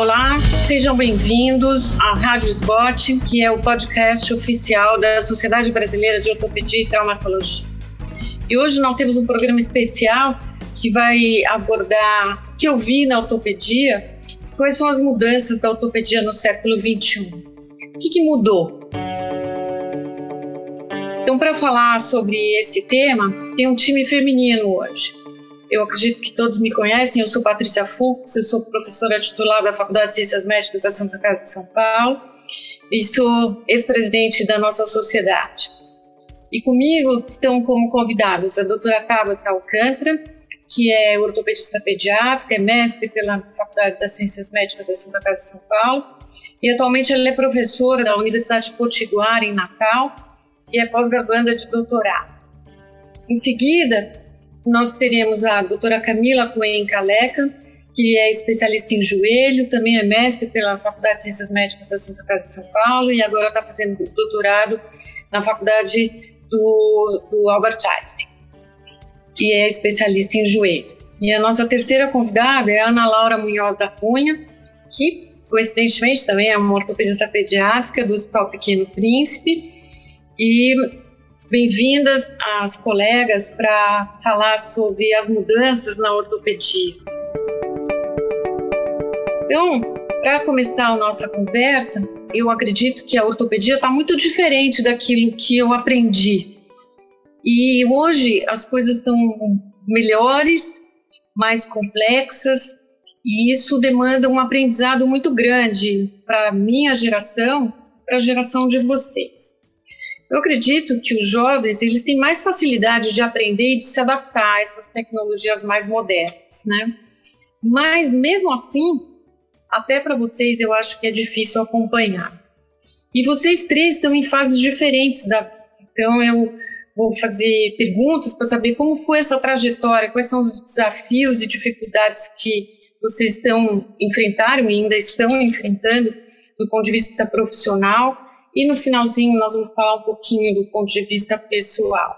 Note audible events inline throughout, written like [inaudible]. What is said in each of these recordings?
Olá, sejam bem-vindos à Rádio SBOT, que é o podcast oficial da Sociedade Brasileira de Ortopedia e Traumatologia. E hoje nós temos um programa especial que vai abordar o que eu vi na ortopedia, quais são as mudanças da ortopedia no século XXI. O que, que mudou? Então, para falar sobre esse tema, tem um time feminino hoje. Eu acredito que todos me conhecem. Eu sou Patrícia Fux, eu sou professora titular da Faculdade de Ciências Médicas da Santa Casa de São Paulo e sou ex-presidente da nossa sociedade. E comigo estão como convidadas a doutora Tabata Alcântara, que é ortopedista pediátrica, é mestre pela Faculdade das Ciências Médicas da Santa Casa de São Paulo e atualmente ela é professora da Universidade Potiguar, em Natal, e é pós-graduanda de doutorado. Em seguida, nós teremos a doutora Camila Coen Caleca, que é especialista em joelho, também é mestre pela Faculdade de Ciências Médicas da Santa Casa de São Paulo e agora está fazendo doutorado na Faculdade do, do Albert Einstein e é especialista em joelho. E a nossa terceira convidada é a Ana Laura Munhoz da Cunha, que coincidentemente também é uma ortopedista pediátrica do Hospital Pequeno Príncipe e Bem-vindas as colegas para falar sobre as mudanças na ortopedia. Então, para começar a nossa conversa, eu acredito que a ortopedia está muito diferente daquilo que eu aprendi. E hoje as coisas estão melhores, mais complexas, e isso demanda um aprendizado muito grande para a minha geração, para a geração de vocês. Eu acredito que os jovens eles têm mais facilidade de aprender e de se adaptar a essas tecnologias mais modernas, né? Mas mesmo assim, até para vocês eu acho que é difícil acompanhar. E vocês três estão em fases diferentes da. Então eu vou fazer perguntas para saber como foi essa trajetória, quais são os desafios e dificuldades que vocês estão enfrentaram e ainda estão enfrentando do ponto de vista profissional e no finalzinho nós vamos falar um pouquinho do ponto de vista pessoal.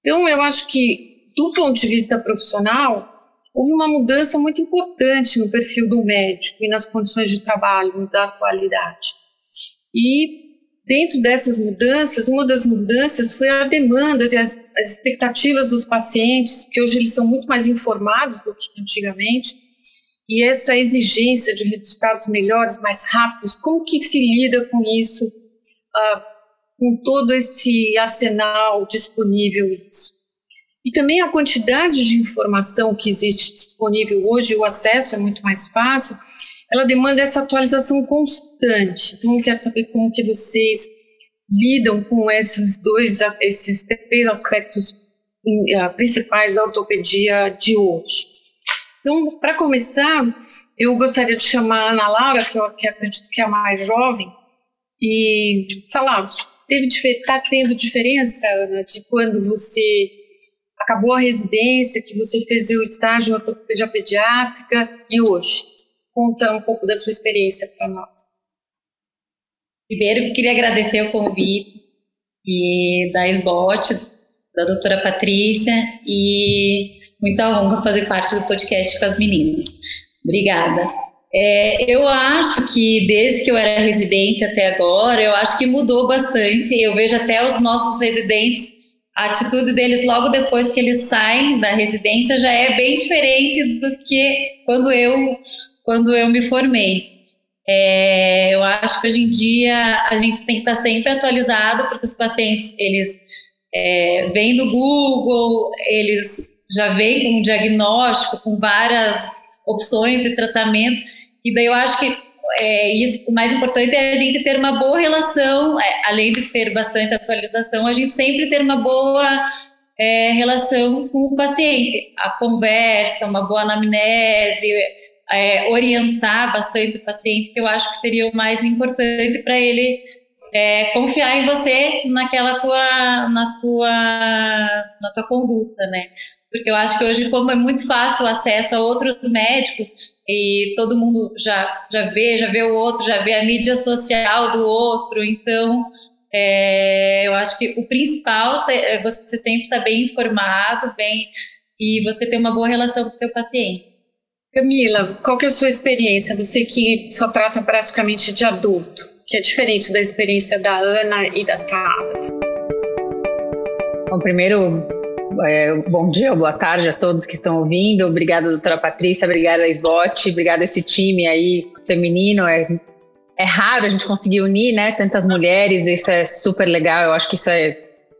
Então, eu acho que, do ponto de vista profissional, houve uma mudança muito importante no perfil do médico e nas condições de trabalho da atualidade. E dentro dessas mudanças, uma das mudanças foi a demanda e as, as expectativas dos pacientes, porque hoje eles são muito mais informados do que antigamente, e essa exigência de resultados melhores, mais rápidos, como que se lida com isso, uh, com todo esse arsenal disponível isso? E também a quantidade de informação que existe disponível hoje, o acesso é muito mais fácil, ela demanda essa atualização constante. Então, eu quero saber como que vocês lidam com esses dois, esses três aspectos uh, principais da ortopedia de hoje. Então, para começar, eu gostaria de chamar a Ana Laura, que eu que acredito que é a mais jovem, e falar, teve está tendo diferença, Ana, de quando você acabou a residência, que você fez o estágio em ortopedia pediátrica e hoje? Conta um pouco da sua experiência para nós. Primeiro, queria agradecer o convite e da SBOT, da doutora Patrícia, e Muita honra fazer parte do podcast com as meninas. Obrigada. É, eu acho que desde que eu era residente até agora, eu acho que mudou bastante. Eu vejo até os nossos residentes, a atitude deles logo depois que eles saem da residência já é bem diferente do que quando eu, quando eu me formei. É, eu acho que hoje em dia a gente tem que estar sempre atualizado, porque os pacientes, eles é, vêm do Google, eles já vem com um diagnóstico, com várias opções de tratamento, e daí eu acho que é, isso, o mais importante é a gente ter uma boa relação, é, além de ter bastante atualização, a gente sempre ter uma boa é, relação com o paciente, a conversa, uma boa anamnese, é, orientar bastante o paciente, que eu acho que seria o mais importante para ele é, confiar em você naquela tua, na tua, na tua conduta, né? Porque eu acho que hoje, como é muito fácil o acesso a outros médicos, e todo mundo já, já vê, já vê o outro, já vê a mídia social do outro, então é, eu acho que o principal é você sempre estar tá bem informado, bem, e você ter uma boa relação com o seu paciente. Camila, qual que é a sua experiência? Você que só trata praticamente de adulto, que é diferente da experiência da Ana e da Thales. Bom, primeiro, é, bom dia, boa tarde a todos que estão ouvindo. Obrigada, doutora Patrícia, obrigada, Esbote, obrigada esse time aí feminino. É, é raro a gente conseguir unir né, tantas mulheres, isso é super legal, eu acho que isso é,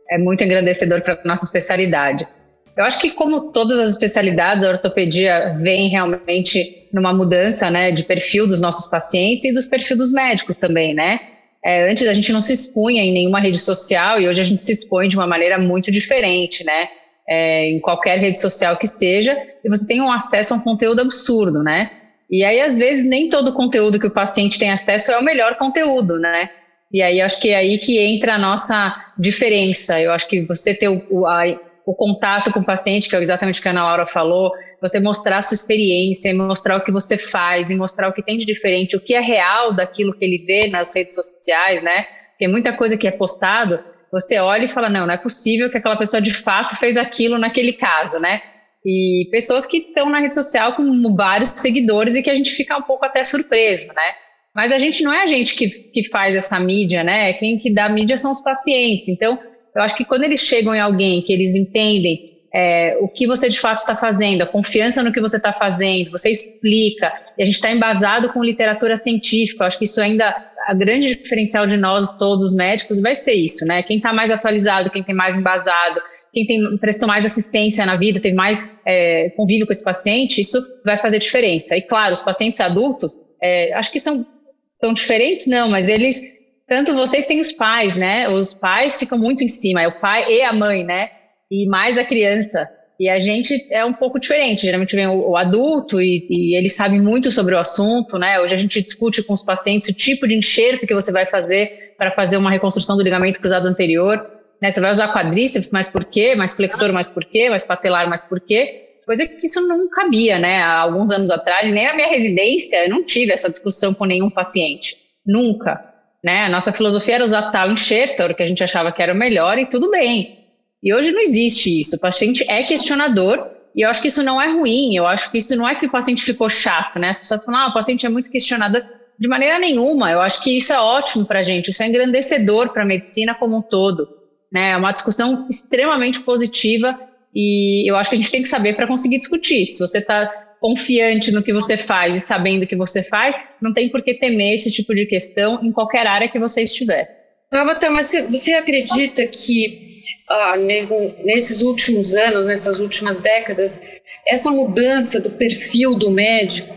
é muito engrandecedor para a nossa especialidade. Eu acho que, como todas as especialidades, a ortopedia vem realmente numa mudança né, de perfil dos nossos pacientes e dos perfis dos médicos também, né? É, antes a gente não se expunha em nenhuma rede social e hoje a gente se expõe de uma maneira muito diferente, né? É, em qualquer rede social que seja, e você tem um acesso a um conteúdo absurdo, né? E aí, às vezes, nem todo o conteúdo que o paciente tem acesso é o melhor conteúdo, né? E aí, acho que é aí que entra a nossa diferença. Eu acho que você ter o, a, o contato com o paciente, que é exatamente o que a Ana Laura falou, você mostrar a sua experiência, mostrar o que você faz, e mostrar o que tem de diferente, o que é real daquilo que ele vê nas redes sociais, né? Porque muita coisa que é postado, você olha e fala, não, não é possível que aquela pessoa de fato fez aquilo naquele caso, né? E pessoas que estão na rede social com vários seguidores e que a gente fica um pouco até surpreso, né? Mas a gente não é a gente que, que faz essa mídia, né? Quem que dá mídia são os pacientes. Então, eu acho que quando eles chegam em alguém que eles entendem é, o que você de fato está fazendo, a confiança no que você está fazendo, você explica, e a gente está embasado com literatura científica, eu acho que isso ainda, a grande diferencial de nós todos médicos vai ser isso, né? Quem está mais atualizado, quem tem mais embasado, quem tem, prestou mais assistência na vida, teve mais é, convívio com esse paciente, isso vai fazer diferença. E claro, os pacientes adultos, é, acho que são, são diferentes, não, mas eles tanto vocês têm os pais, né? Os pais ficam muito em cima, é o pai e a mãe, né? E mais a criança. E a gente é um pouco diferente. Geralmente vem o, o adulto e, e, ele sabe muito sobre o assunto, né? Hoje a gente discute com os pacientes o tipo de enxerto que você vai fazer para fazer uma reconstrução do ligamento cruzado anterior. Né? Você vai usar quadríceps, mas por quê? Mais flexor, mas por quê? Mais patelar, mas por quê? Coisa que isso não cabia, né? Há alguns anos atrás, nem na minha residência, eu não tive essa discussão com nenhum paciente. Nunca. Né? A nossa filosofia era usar tal enxerto, que a gente achava que era o melhor, e tudo bem. E hoje não existe isso. O paciente é questionador, e eu acho que isso não é ruim. Eu acho que isso não é que o paciente ficou chato, né? As pessoas falam, ah, o paciente é muito questionador. De maneira nenhuma. Eu acho que isso é ótimo para a gente, isso é engrandecedor para a medicina como um todo. Né? É uma discussão extremamente positiva e eu acho que a gente tem que saber para conseguir discutir. Se você está confiante no que você faz e sabendo o que você faz, não tem por que temer esse tipo de questão em qualquer área que você estiver. Tabata, mas você acredita que ah, nesses últimos anos, nessas últimas décadas, essa mudança do perfil do médico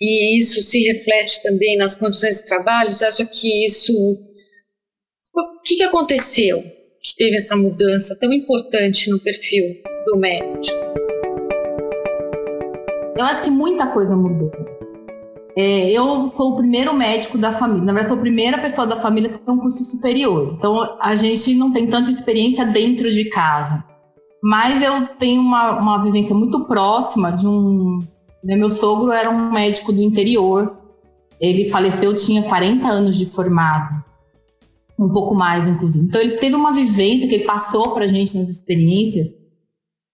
e isso se reflete também nas condições de trabalho? Você acha que isso. O que, que aconteceu que teve essa mudança tão importante no perfil do médico? Eu acho que muita coisa mudou. É, eu sou o primeiro médico da família, na verdade, sou a primeira pessoa da família que tem um curso superior. Então, a gente não tem tanta experiência dentro de casa. Mas eu tenho uma, uma vivência muito próxima de um. Né, meu sogro era um médico do interior. Ele faleceu, tinha 40 anos de formado. Um pouco mais, inclusive. Então, ele teve uma vivência que ele passou para a gente nas experiências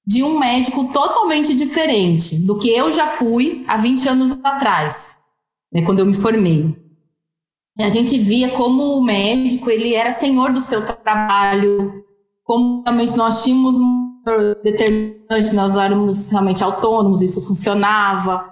de um médico totalmente diferente do que eu já fui há 20 anos atrás, né, quando eu me formei. E a gente via como o médico ele era senhor do seu trabalho, como realmente nós tínhamos um determinante, nós éramos realmente autônomos, isso funcionava.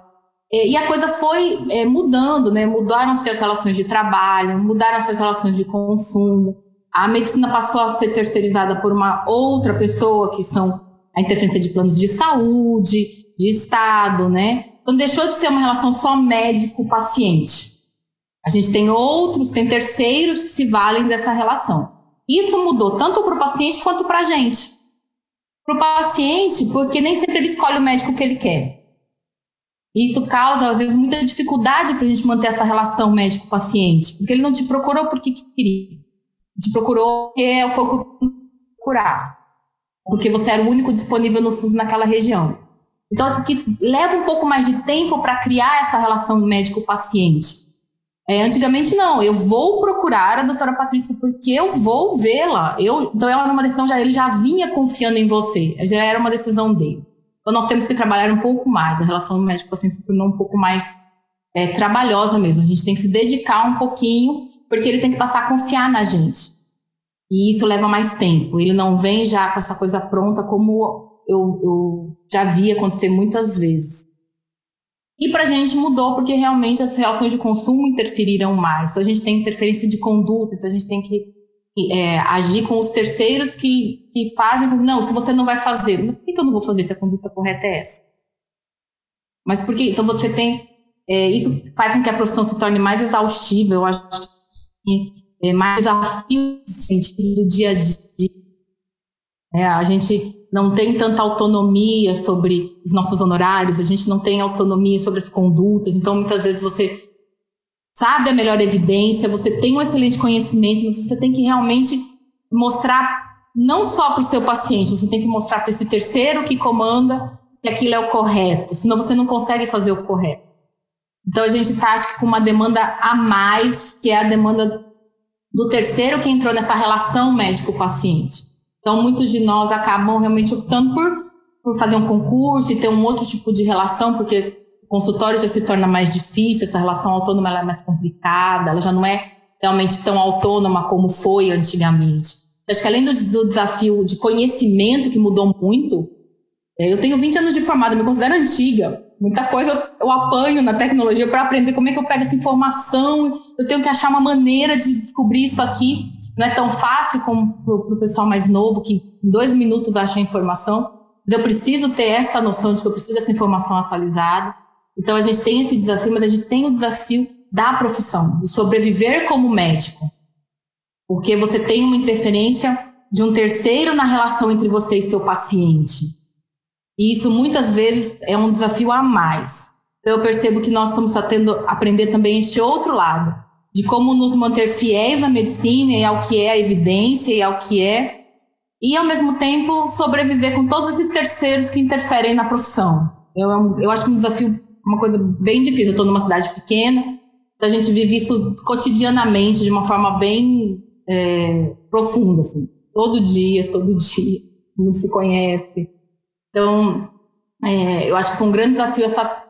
E a coisa foi é, mudando, né? Mudaram-se as relações de trabalho, mudaram-se as relações de consumo. A medicina passou a ser terceirizada por uma outra pessoa, que são a interferência de planos de saúde, de Estado, né? Então deixou de ser uma relação só médico-paciente. A gente tem outros, tem terceiros que se valem dessa relação. Isso mudou tanto para o paciente quanto para a gente. Para o paciente, porque nem sempre ele escolhe o médico que ele quer. Isso causa, às vezes, muita dificuldade para a gente manter essa relação médico-paciente, porque ele não te procurou porque queria. Te procurou porque foi o que curar porque você era o único disponível no SUS naquela região. Então, assim, que leva um pouco mais de tempo para criar essa relação médico-paciente. É, antigamente, não, eu vou procurar a doutora Patrícia porque eu vou vê-la. Então, é uma decisão, já, ele já vinha confiando em você, já era uma decisão dele. Então, nós temos que trabalhar um pouco mais. A relação médico-paciente se tornou um pouco mais é, trabalhosa mesmo. A gente tem que se dedicar um pouquinho, porque ele tem que passar a confiar na gente. E isso leva mais tempo. Ele não vem já com essa coisa pronta, como eu, eu já vi acontecer muitas vezes. E para a gente mudou, porque realmente as relações de consumo interferiram mais. Então, a gente tem interferência de conduta, então a gente tem que é, agir com os terceiros que, que fazem. Não, se você não vai fazer, por que eu não vou fazer se a conduta correta é essa? Mas por que? Então você tem. É, isso faz com que a profissão se torne mais exaustiva, eu acho que é mais desafio no sentido do dia a dia. É, a gente não tem tanta autonomia sobre os nossos honorários, a gente não tem autonomia sobre as condutas, então muitas vezes você sabe a melhor evidência, você tem um excelente conhecimento, mas você tem que realmente mostrar não só para o seu paciente, você tem que mostrar para esse terceiro que comanda que aquilo é o correto, senão você não consegue fazer o correto. Então a gente está, acho que, com uma demanda a mais, que é a demanda do terceiro que entrou nessa relação médico-paciente. Então muitos de nós acabam realmente optando por, por fazer um concurso e ter um outro tipo de relação, porque consultório já se torna mais difícil, essa relação autônoma é mais complicada, ela já não é realmente tão autônoma como foi antigamente. Acho que além do, do desafio de conhecimento que mudou muito, é, eu tenho 20 anos de formada, me considero antiga. Muita coisa eu, eu apanho na tecnologia para aprender como é que eu pego essa informação. Eu tenho que achar uma maneira de descobrir isso aqui. Não é tão fácil como para o pessoal mais novo, que em dois minutos acha a informação. Mas eu preciso ter esta noção de que eu preciso dessa informação atualizada. Então a gente tem esse desafio, mas a gente tem o desafio da profissão, de sobreviver como médico. Porque você tem uma interferência de um terceiro na relação entre você e seu paciente. E isso muitas vezes é um desafio a mais. Então eu percebo que nós estamos tendo aprender também este outro lado, de como nos manter fiéis à medicina e ao que é a evidência e ao que é e ao mesmo tempo sobreviver com todos esses terceiros que interferem na profissão. Eu, eu acho que é um desafio uma coisa bem difícil. Eu estou numa cidade pequena, então a gente vive isso cotidianamente, de uma forma bem é, profunda, assim. Todo dia, todo [laughs] dia, mundo se conhece. Então, é, eu acho que foi um grande desafio essa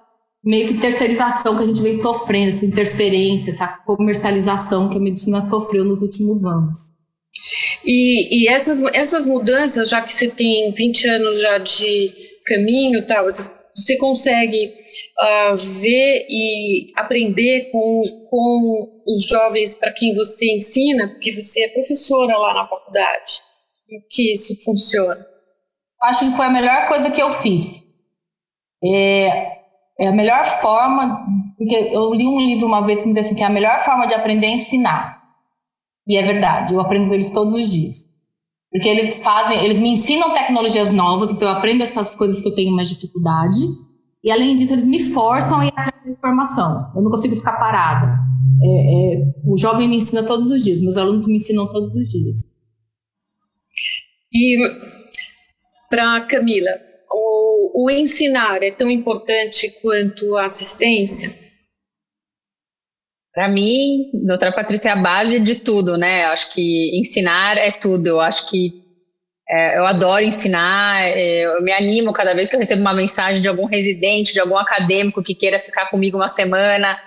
meio que terceirização que a gente vem sofrendo, essa interferência, essa comercialização que a medicina sofreu nos últimos anos. E, e essas, essas mudanças, já que você tem 20 anos já de caminho, tal, você consegue uh, ver e aprender com, com os jovens para quem você ensina, porque você é professora lá na faculdade, que isso funciona? Acho que foi a melhor coisa que eu fiz. É, é a melhor forma, porque eu li um livro uma vez que dizia assim, que é a melhor forma de aprender é ensinar. E é verdade, eu aprendo com eles todos os dias. Porque eles fazem, eles me ensinam tecnologias novas, então eu aprendo essas coisas que eu tenho mais dificuldade. E além disso, eles me forçam a ir atrás de informação. Eu não consigo ficar parada. É, é, o jovem me ensina todos os dias, meus alunos me ensinam todos os dias. E para Camila, o, ensinar é tão importante quanto a assistência? Para mim, doutora Patrícia, é a base de tudo, né? Eu acho que ensinar é tudo. Eu acho que é, eu adoro ensinar, é, eu me animo cada vez que eu recebo uma mensagem de algum residente, de algum acadêmico que queira ficar comigo uma semana,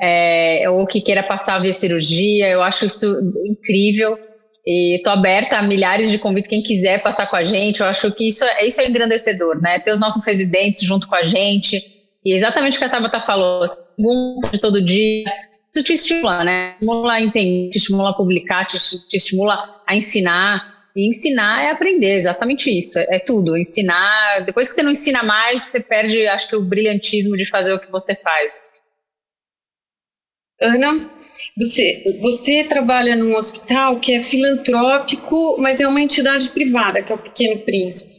é, ou que queira passar a ver cirurgia. Eu acho isso incrível e estou aberta a milhares de convites. Quem quiser passar com a gente, eu acho que isso, é, isso é engrandecedor, né? Ter os nossos residentes junto com a gente. E exatamente o que a Tabata falou, pergunta de todo dia, isso te estimula, né? Estimula a entender, te estimula a publicar, te, te estimula a ensinar. E ensinar é aprender, exatamente isso, é, é, tudo. Ensinar, depois que você não ensina mais, você perde, acho que, o brilhantismo de fazer o que você faz. Ana, você, você trabalha num hospital que é filantrópico, mas é uma entidade privada, que é o Pequeno Príncipe.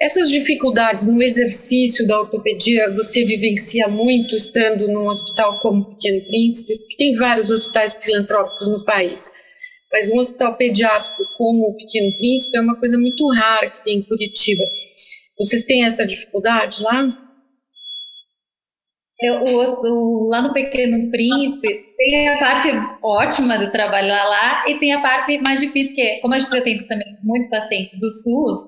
Essas dificuldades no exercício da ortopedia você vivencia muito estando num hospital como o Pequeno Príncipe, porque tem vários hospitais filantrópicos no país. Mas um hospital pediátrico como o Pequeno Príncipe é uma coisa muito rara que tem em Curitiba. Vocês têm essa dificuldade lá? Eu, o, lá no Pequeno Príncipe tem a parte ótima do trabalhar lá e tem a parte mais difícil, que é, como a gente atende também muito paciente do SUS,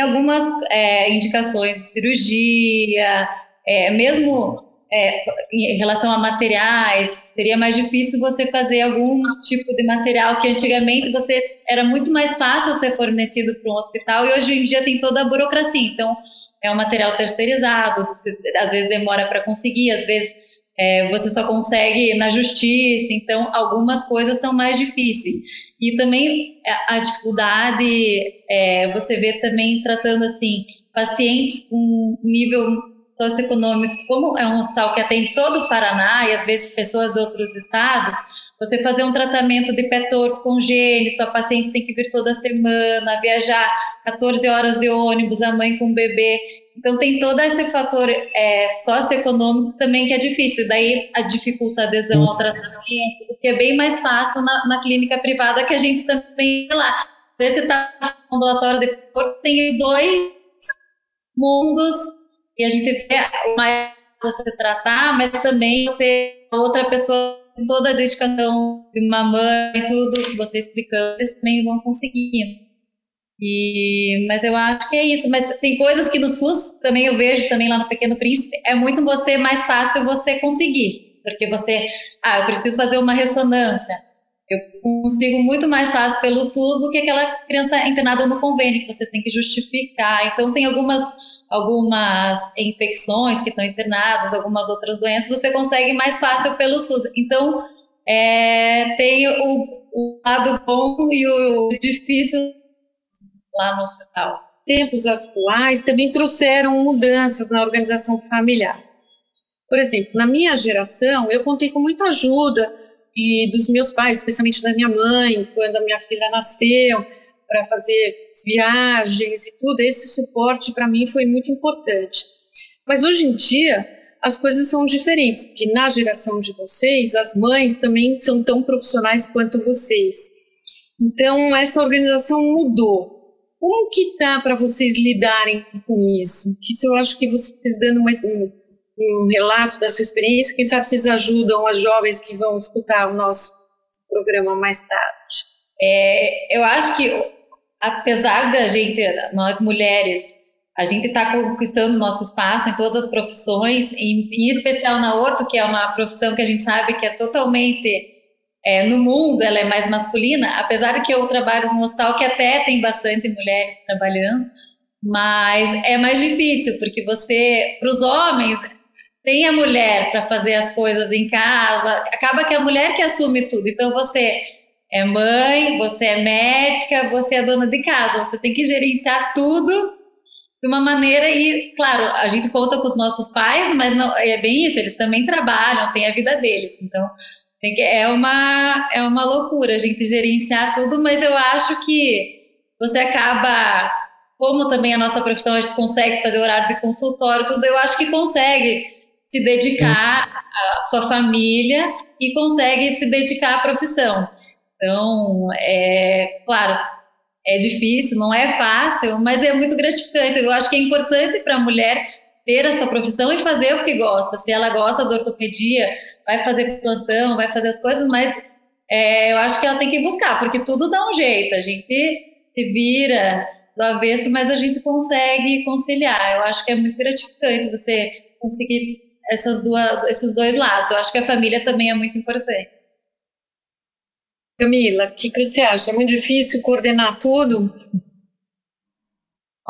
algumas é, indicações de cirurgia, é, mesmo é, em relação a materiais, seria mais difícil você fazer algum tipo de material que antigamente você era muito mais fácil ser fornecido para um hospital e hoje em dia tem toda a burocracia. Então, é um material terceirizado, às vezes demora para conseguir, às vezes é, você só consegue na justiça, então algumas coisas são mais difíceis. E também a, a dificuldade, é, você vê também tratando assim, pacientes com nível socioeconômico, como é um hospital que atende todo o Paraná e às vezes pessoas de outros estados, você fazer um tratamento de pé torto congênito, a paciente tem que vir toda semana, viajar 14 horas de ônibus, a mãe com o bebê. Então tem todo esse fator é, socioeconômico também que é difícil, daí a dificulta a adesão ao tratamento, que é bem mais fácil na, na clínica privada que a gente também lá. Você está no ambulatório de Porto, tem dois mundos e a gente vê o mais você tratar, mas também você outra pessoa toda a dedicação de uma mãe tudo, você explicando, eles também vão conseguindo. E, mas eu acho que é isso. Mas tem coisas que no SUS também eu vejo também lá no Pequeno Príncipe, é muito você mais fácil você conseguir, porque você, ah, eu preciso fazer uma ressonância. Eu consigo muito mais fácil pelo SUS do que aquela criança internada no convênio que você tem que justificar. Então tem algumas algumas infecções que estão internadas, algumas outras doenças, você consegue mais fácil pelo SUS. Então é, tem o, o lado bom e o difícil lá no hospital. Tempos atuais também trouxeram mudanças na organização familiar. Por exemplo, na minha geração, eu contei com muita ajuda e dos meus pais, especialmente da minha mãe, quando a minha filha nasceu, para fazer viagens e tudo. Esse suporte para mim foi muito importante. Mas hoje em dia as coisas são diferentes, porque na geração de vocês, as mães também são tão profissionais quanto vocês. Então essa organização mudou. Como que tá para vocês lidarem com isso? Que isso eu acho que vocês dando mais um, relato da sua experiência, quem sabe vocês ajudam as jovens que vão escutar o nosso programa mais tarde. É, eu acho que apesar da gente, nós mulheres, a gente está conquistando nosso espaço em todas as profissões, em, em especial na orto, que é uma profissão que a gente sabe que é totalmente é, no mundo ela é mais masculina, apesar de que eu trabalho num hospital que até tem bastante mulheres trabalhando, mas é mais difícil, porque você, para os homens, tem a mulher para fazer as coisas em casa, acaba que é a mulher que assume tudo, então você é mãe, você é médica, você é dona de casa, você tem que gerenciar tudo de uma maneira e, claro, a gente conta com os nossos pais, mas não é bem isso, eles também trabalham, têm a vida deles, então que, é uma, é uma loucura a gente gerenciar tudo, mas eu acho que você acaba, como também a nossa profissão, a gente consegue fazer horário de consultório, tudo, eu acho que consegue se dedicar à sua família e consegue se dedicar à profissão. Então, é claro, é difícil, não é fácil, mas é muito gratificante. Eu acho que é importante para a mulher ter a sua profissão e fazer o que gosta. Se ela gosta de ortopedia, vai fazer plantão, vai fazer as coisas, mas é, eu acho que ela tem que buscar, porque tudo dá um jeito. A gente se vira do avesso, mas a gente consegue conciliar. Eu acho que é muito gratificante você conseguir essas duas, esses dois lados. Eu acho que a família também é muito importante. Camila, o que, que você acha? É muito difícil coordenar tudo?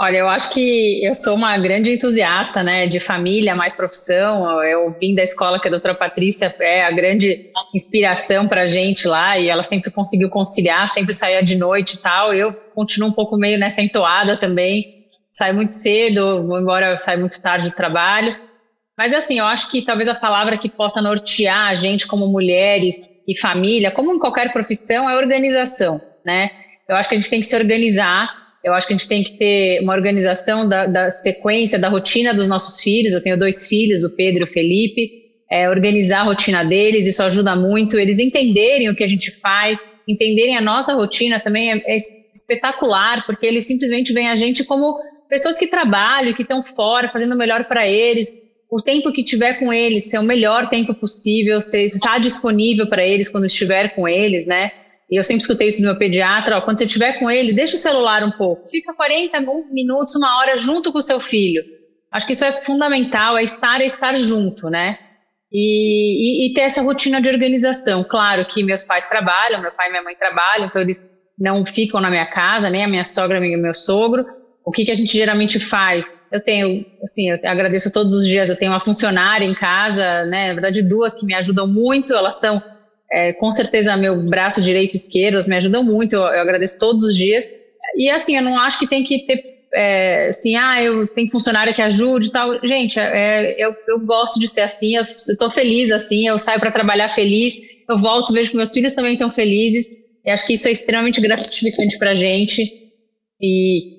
Olha, eu acho que eu sou uma grande entusiasta, né, de família mais profissão. Eu vim da escola que a doutora Patrícia é a grande inspiração para a gente lá e ela sempre conseguiu conciliar, sempre saía de noite e tal. Eu continuo um pouco meio nessa entoada também. Saio muito cedo, vou embora, eu saio muito tarde do trabalho. Mas assim, eu acho que talvez a palavra que possa nortear a gente como mulheres e família, como em qualquer profissão, é organização, né? Eu acho que a gente tem que se organizar eu acho que a gente tem que ter uma organização da, da sequência, da rotina dos nossos filhos. Eu tenho dois filhos, o Pedro e o Felipe. É, organizar a rotina deles, isso ajuda muito. Eles entenderem o que a gente faz, entenderem a nossa rotina também é, é espetacular, porque eles simplesmente veem a gente como pessoas que trabalham, que estão fora, fazendo o melhor para eles. O tempo que tiver com eles, ser o melhor tempo possível, ser, estar disponível para eles quando estiver com eles, né? E eu sempre escutei isso do meu pediatra, ó, quando você estiver com ele, deixa o celular um pouco, fica 40 minutos, uma hora junto com o seu filho. Acho que isso é fundamental, é estar, é estar junto, né? E, e, e ter essa rotina de organização. Claro que meus pais trabalham, meu pai e minha mãe trabalham, então eles não ficam na minha casa, nem a minha sogra nem o meu sogro. O que, que a gente geralmente faz? Eu tenho, assim, eu agradeço todos os dias, eu tenho uma funcionária em casa, né, na verdade duas que me ajudam muito, elas são é, com certeza meu braço direito e esquerdo, elas me ajudam muito, eu, eu, agradeço todos os dias. E assim, eu não acho que tem que ter, é, assim, ah, eu tenho funcionária que ajude e tal. Gente, é, eu, eu gosto de ser assim, eu estou feliz assim, eu saio para trabalhar feliz, eu volto, vejo que meus filhos também estão felizes, e acho que isso é extremamente gratificante para gente. E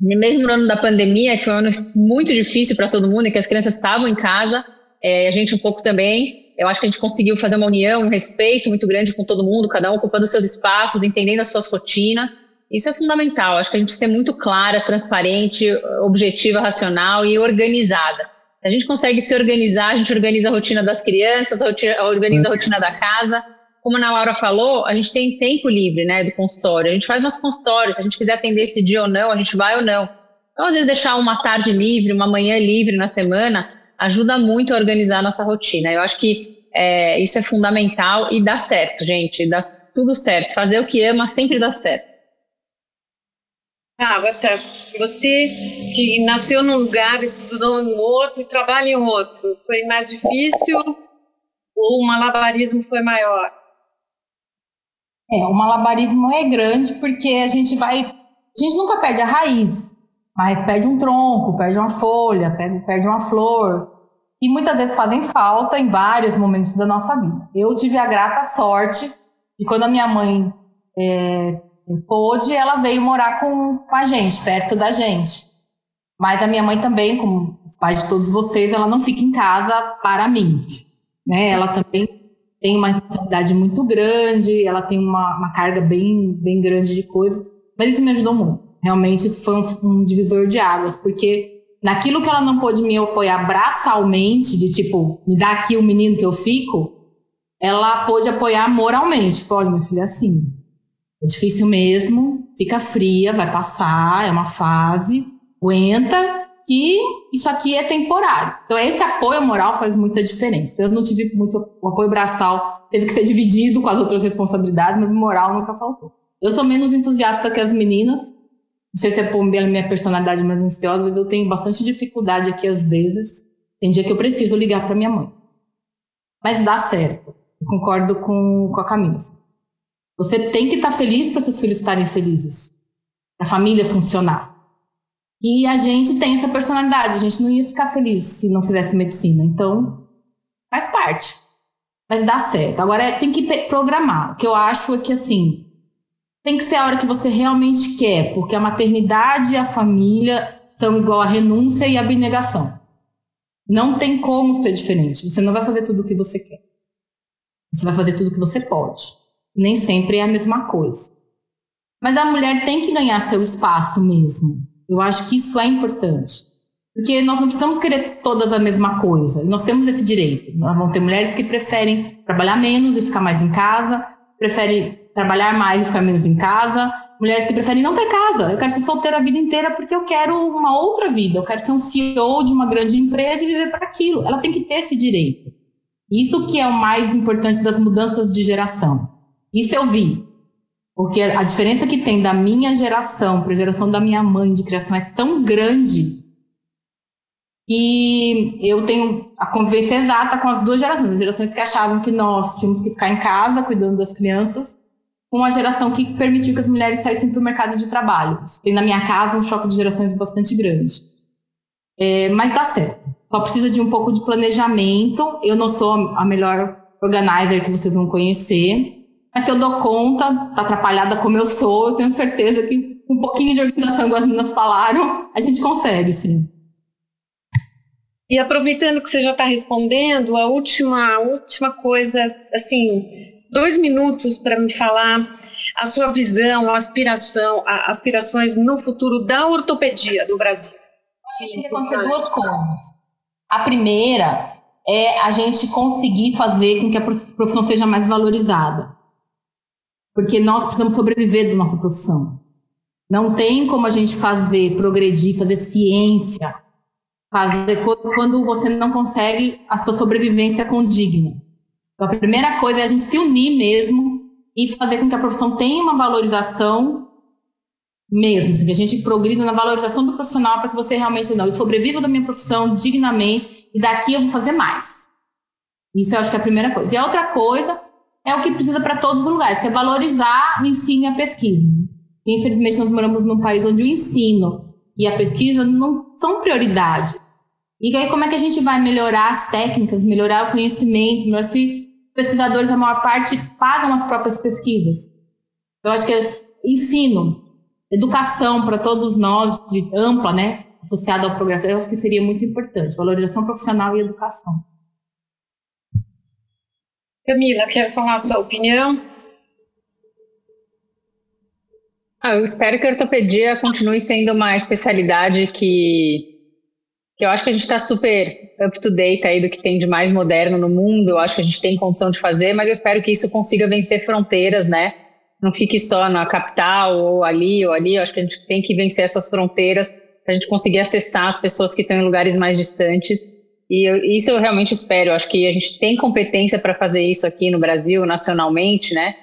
mesmo no ano da pandemia, que foi um ano muito difícil para todo mundo, e que as crianças estavam em casa, é, a gente um pouco também. Eu acho que a gente conseguiu fazer uma união, um respeito muito grande com todo mundo, cada um ocupando seus espaços, entendendo as suas rotinas. Isso é fundamental. Acho que a gente ser muito clara, transparente, objetiva, racional e organizada. A gente consegue se organizar, a gente organiza a rotina das crianças, organiza a rotina da casa. Como a Ana Laura falou, a gente tem tempo livre, né, do consultório. A gente faz nosso consultório. Se a gente quiser atender esse dia ou não, a gente vai ou não. Então, às vezes, deixar uma tarde livre, uma manhã livre na semana, ajuda muito a organizar a nossa rotina. Eu acho que é, isso é fundamental e dá certo, gente. Dá tudo certo. Fazer o que ama sempre dá certo. Ah, tá. Você que nasceu num lugar, estudou no outro e trabalha em outro, foi mais difícil ou o malabarismo foi maior? É, o malabarismo é grande porque a gente vai. A gente nunca perde a raiz, mas perde um tronco, perde uma folha, perde, uma flor. E muitas vezes fazem falta em vários momentos da nossa vida. Eu tive a grata sorte de quando a minha mãe é, pôde, ela veio morar com, com a gente, perto da gente. Mas a minha mãe também, como os pais de todos vocês, ela não fica em casa para mim. Né? Ela também tem uma responsabilidade muito grande, ela tem uma, uma carga bem, bem grande de coisas. Mas isso me ajudou muito. Realmente, isso foi um, um divisor de águas, porque naquilo que ela não pôde me apoiar braçalmente, de tipo, me dá aqui o menino que eu fico, ela pôde apoiar moralmente. Tipo, olha, minha filha, é assim. É difícil mesmo, fica fria, vai passar, é uma fase, aguenta, que isso aqui é temporário. Então, esse apoio moral faz muita diferença. Então, eu não tive muito o apoio braçal, teve que ser dividido com as outras responsabilidades, mas moral nunca faltou. Eu sou menos entusiasta que as meninas, não sei se é por minha personalidade mais ansiosa, mas eu tenho bastante dificuldade aqui às vezes. Tem dia que eu preciso ligar para minha mãe. Mas dá certo. Eu concordo com, com a Camila. Você tem que estar tá feliz para seus filhos estarem felizes. Para a família funcionar. E a gente tem essa personalidade. A gente não ia ficar feliz se não fizesse medicina. Então, faz parte. Mas dá certo. Agora tem que programar. O que eu acho é que assim, tem que ser a hora que você realmente quer, porque a maternidade e a família são igual a renúncia e a abnegação. Não tem como ser diferente. Você não vai fazer tudo o que você quer. Você vai fazer tudo o que você pode. Nem sempre é a mesma coisa. Mas a mulher tem que ganhar seu espaço mesmo. Eu acho que isso é importante. Porque nós não precisamos querer todas a mesma coisa. E nós temos esse direito. Nós vamos ter mulheres que preferem trabalhar menos e ficar mais em casa, preferem trabalhar mais e ficar menos em casa. Mulheres que preferem não ter casa. Eu quero ser solteira a vida inteira porque eu quero uma outra vida. Eu quero ser um CEO de uma grande empresa e viver para aquilo. Ela tem que ter esse direito. Isso que é o mais importante das mudanças de geração. Isso eu vi. Porque a diferença que tem da minha geração para a geração da minha mãe de criação é tão grande que eu tenho a convivência exata com as duas gerações. As gerações que achavam que nós tínhamos que ficar em casa cuidando das crianças com a geração que permitiu que as mulheres saíssem para o mercado de trabalho. Tem na minha casa um choque de gerações bastante grande. É, mas dá certo. Só precisa de um pouco de planejamento. Eu não sou a melhor organizer que vocês vão conhecer. Mas se eu dou conta, tá atrapalhada como eu sou, eu tenho certeza que um pouquinho de organização, como as meninas falaram, a gente consegue, sim. E aproveitando que você já está respondendo, a última, a última coisa, assim, dois minutos para me falar a sua visão, a aspiração, a, aspirações no futuro da ortopedia do Brasil. Acho que tem que acontecer duas coisas. A primeira é a gente conseguir fazer com que a profissão seja mais valorizada. Porque nós precisamos sobreviver da nossa profissão. Não tem como a gente fazer, progredir, fazer ciência, fazer quando você não consegue a sua sobrevivência condigna. Então, a primeira coisa é a gente se unir mesmo e fazer com que a profissão tenha uma valorização mesmo, assim, que a gente progrida na valorização do profissional para que você realmente não, eu sobreviva da minha profissão dignamente e daqui eu vou fazer mais. Isso eu acho que é a primeira coisa. E a outra coisa é o que precisa para todos os lugares, que é valorizar o ensino e a pesquisa. E, infelizmente, nós moramos num país onde o ensino e a pesquisa não são prioridade. E aí, como é que a gente vai melhorar as técnicas, melhorar o conhecimento, melhorar se pesquisadores, a maior parte, pagam as próprias pesquisas? Eu acho que é ensino, educação para todos nós, de ampla, né, associada ao progresso, eu acho que seria muito importante, valorização profissional e educação. Camila, quer falar a sua opinião? Ah, eu espero que a ortopedia continue sendo uma especialidade que, que eu acho que a gente está super up to date aí do que tem de mais moderno no mundo. Eu acho que a gente tem condição de fazer, mas eu espero que isso consiga vencer fronteiras, né? não fique só na capital ou ali ou ali. Eu acho que a gente tem que vencer essas fronteiras para a gente conseguir acessar as pessoas que estão em lugares mais distantes. E eu, isso eu realmente espero. Eu acho que a gente tem competência para fazer isso aqui no Brasil, nacionalmente, né?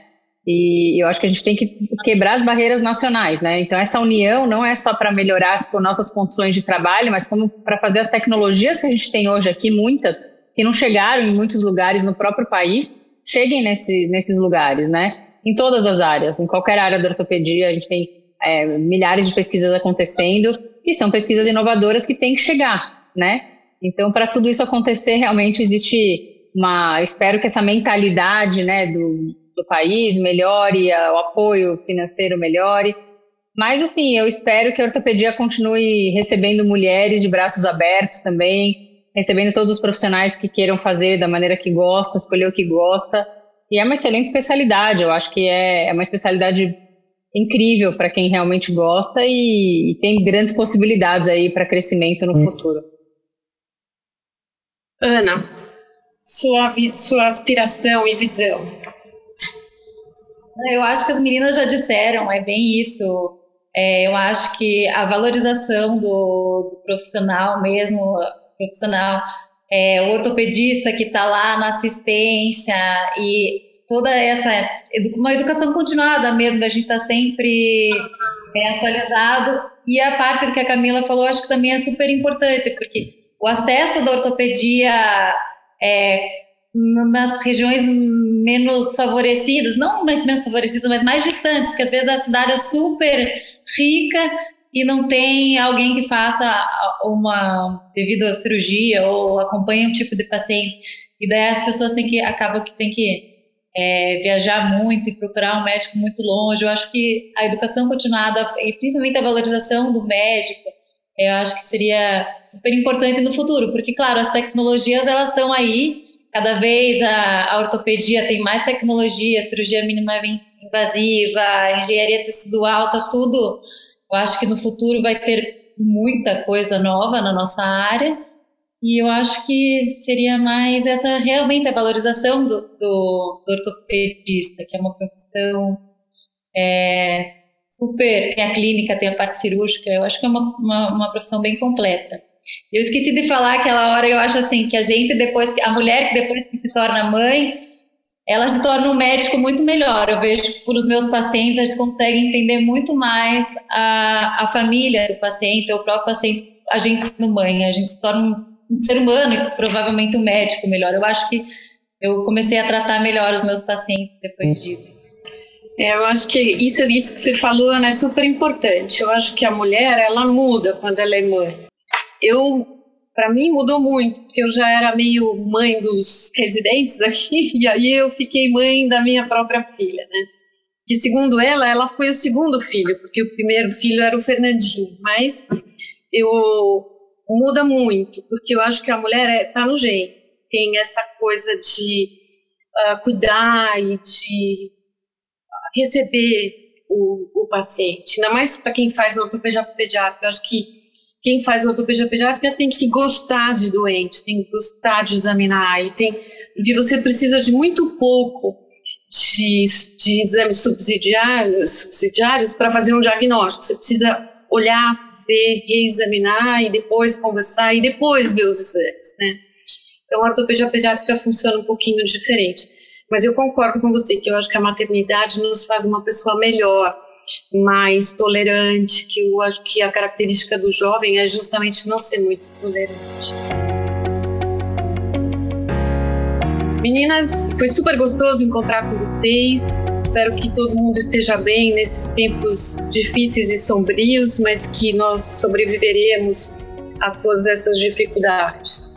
E eu acho que a gente tem que quebrar as barreiras nacionais, né? Então essa união não é só para melhorar as nossas condições de trabalho, mas como para fazer as tecnologias que a gente tem hoje aqui, muitas que não chegaram em muitos lugares no próprio país, cheguem nesse, nesses lugares, né? em todas as áreas, em qualquer área da ortopedia, a gente tem é, milhares de pesquisas acontecendo, que são pesquisas inovadoras que têm que chegar, né? Então, para tudo isso acontecer, realmente existe uma. Espero que essa mentalidade né, do, do país melhore, o apoio financeiro melhore. Mas, assim, eu espero que a ortopedia continue recebendo mulheres de braços abertos também, recebendo todos os profissionais que queiram fazer da maneira que gostam, escolher o que gosta e é uma excelente especialidade, eu acho que é, é uma especialidade incrível para quem realmente gosta e, e, tem grandes possibilidades aí para crescimento no hum. futuro. Ana, sua, sua aspiração e visão. Eu acho que as meninas já disseram, é bem isso. É, eu acho que a valorização do, do profissional mesmo, profissional é, o ortopedista que está lá na assistência e toda essa uma educação continuada mesmo, a gente está sempre é, atualizado. E a parte que a Camila falou, acho que também é super importante, porque o acesso da ortopedia é, nas regiões menos favorecidas, não mais menos favorecidas, mas mais distantes, porque às vezes a cidade é super rica e não tem alguém que faça uma devido à cirurgia ou acompanhe um tipo de paciente. E daí as pessoas têm que acabam que tem que é, viajar muito e procurar um médico muito longe. Eu acho que a educação continuada e principalmente a valorização do médico, eu acho que seria super importante no futuro, porque claro, as tecnologias elas estão aí. Cada vez a, a ortopedia tem mais tecnologia, cirurgia minimamente invasiva, engenharia tecidual, tá tudo eu acho que no futuro vai ter muita coisa nova na nossa área e eu acho que seria mais essa realmente a valorização do, do, do ortopedista, que é uma profissão é, super. Tem a clínica, tem a parte cirúrgica, eu acho que é uma, uma, uma profissão bem completa. Eu esqueci de falar aquela hora, eu acho assim, que a gente depois, a mulher depois que se torna mãe, ela se torna um médico muito melhor. Eu vejo por os meus pacientes, a gente consegue entender muito mais a, a família do paciente, o próprio paciente, a gente sendo mãe, a gente se torna um ser humano e provavelmente um médico melhor. Eu acho que eu comecei a tratar melhor os meus pacientes depois disso. É, eu acho que isso, isso que você falou Ana, é super importante. Eu acho que a mulher, ela muda quando ela é mãe. Eu para mim mudou muito, porque eu já era meio mãe dos residentes aqui, [laughs] e aí eu fiquei mãe da minha própria filha, né? Que segundo ela, ela foi o segundo filho, porque o primeiro filho era o Fernandinho, mas eu muda muito, porque eu acho que a mulher é, tá no gene, tem essa coisa de uh, cuidar e de receber o, o paciente, ainda mais para quem faz ortopedia pediátrica, eu acho que quem faz ortopedia pediátrica tem que gostar de doente, tem que gostar de examinar, e tem, porque você precisa de muito pouco de, de exames subsidiários, subsidiários para fazer um diagnóstico. Você precisa olhar, ver, reexaminar e depois conversar e depois ver os exames, né? Então a ortopedia pediátrica funciona um pouquinho diferente. Mas eu concordo com você que eu acho que a maternidade nos faz uma pessoa melhor, mais tolerante, que eu acho que a característica do jovem é justamente não ser muito tolerante. Meninas, foi super gostoso encontrar com vocês. Espero que todo mundo esteja bem nesses tempos difíceis e sombrios, mas que nós sobreviveremos a todas essas dificuldades.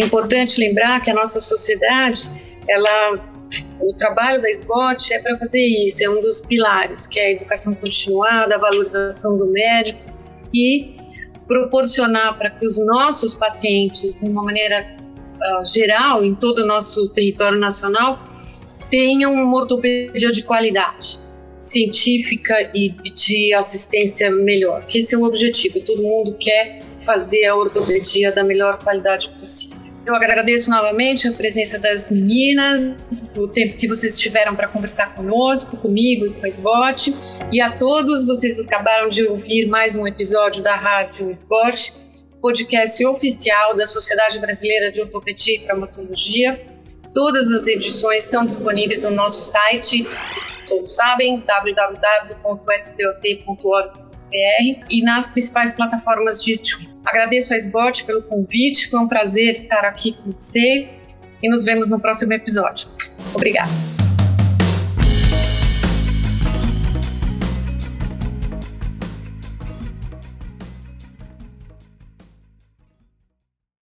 Importante lembrar que a nossa sociedade, ela o trabalho da SBOT é para fazer isso, é um dos pilares, que é a educação continuada, a valorização do médico e proporcionar para que os nossos pacientes, de uma maneira uh, geral, em todo o nosso território nacional, tenham uma ortopedia de qualidade científica e de assistência melhor, que esse é o objetivo. Todo mundo quer fazer a ortopedia da melhor qualidade possível. Eu agradeço novamente a presença das meninas, o tempo que vocês tiveram para conversar conosco, comigo e com a SBOT. E a todos, vocês acabaram de ouvir mais um episódio da Rádio SBOT, podcast oficial da Sociedade Brasileira de Ortopedia e Traumatologia. Todas as edições estão disponíveis no nosso site, todos sabem, e nas principais plataformas de streaming. Agradeço a SBOT pelo convite, foi um prazer estar aqui com vocês e nos vemos no próximo episódio. Obrigada.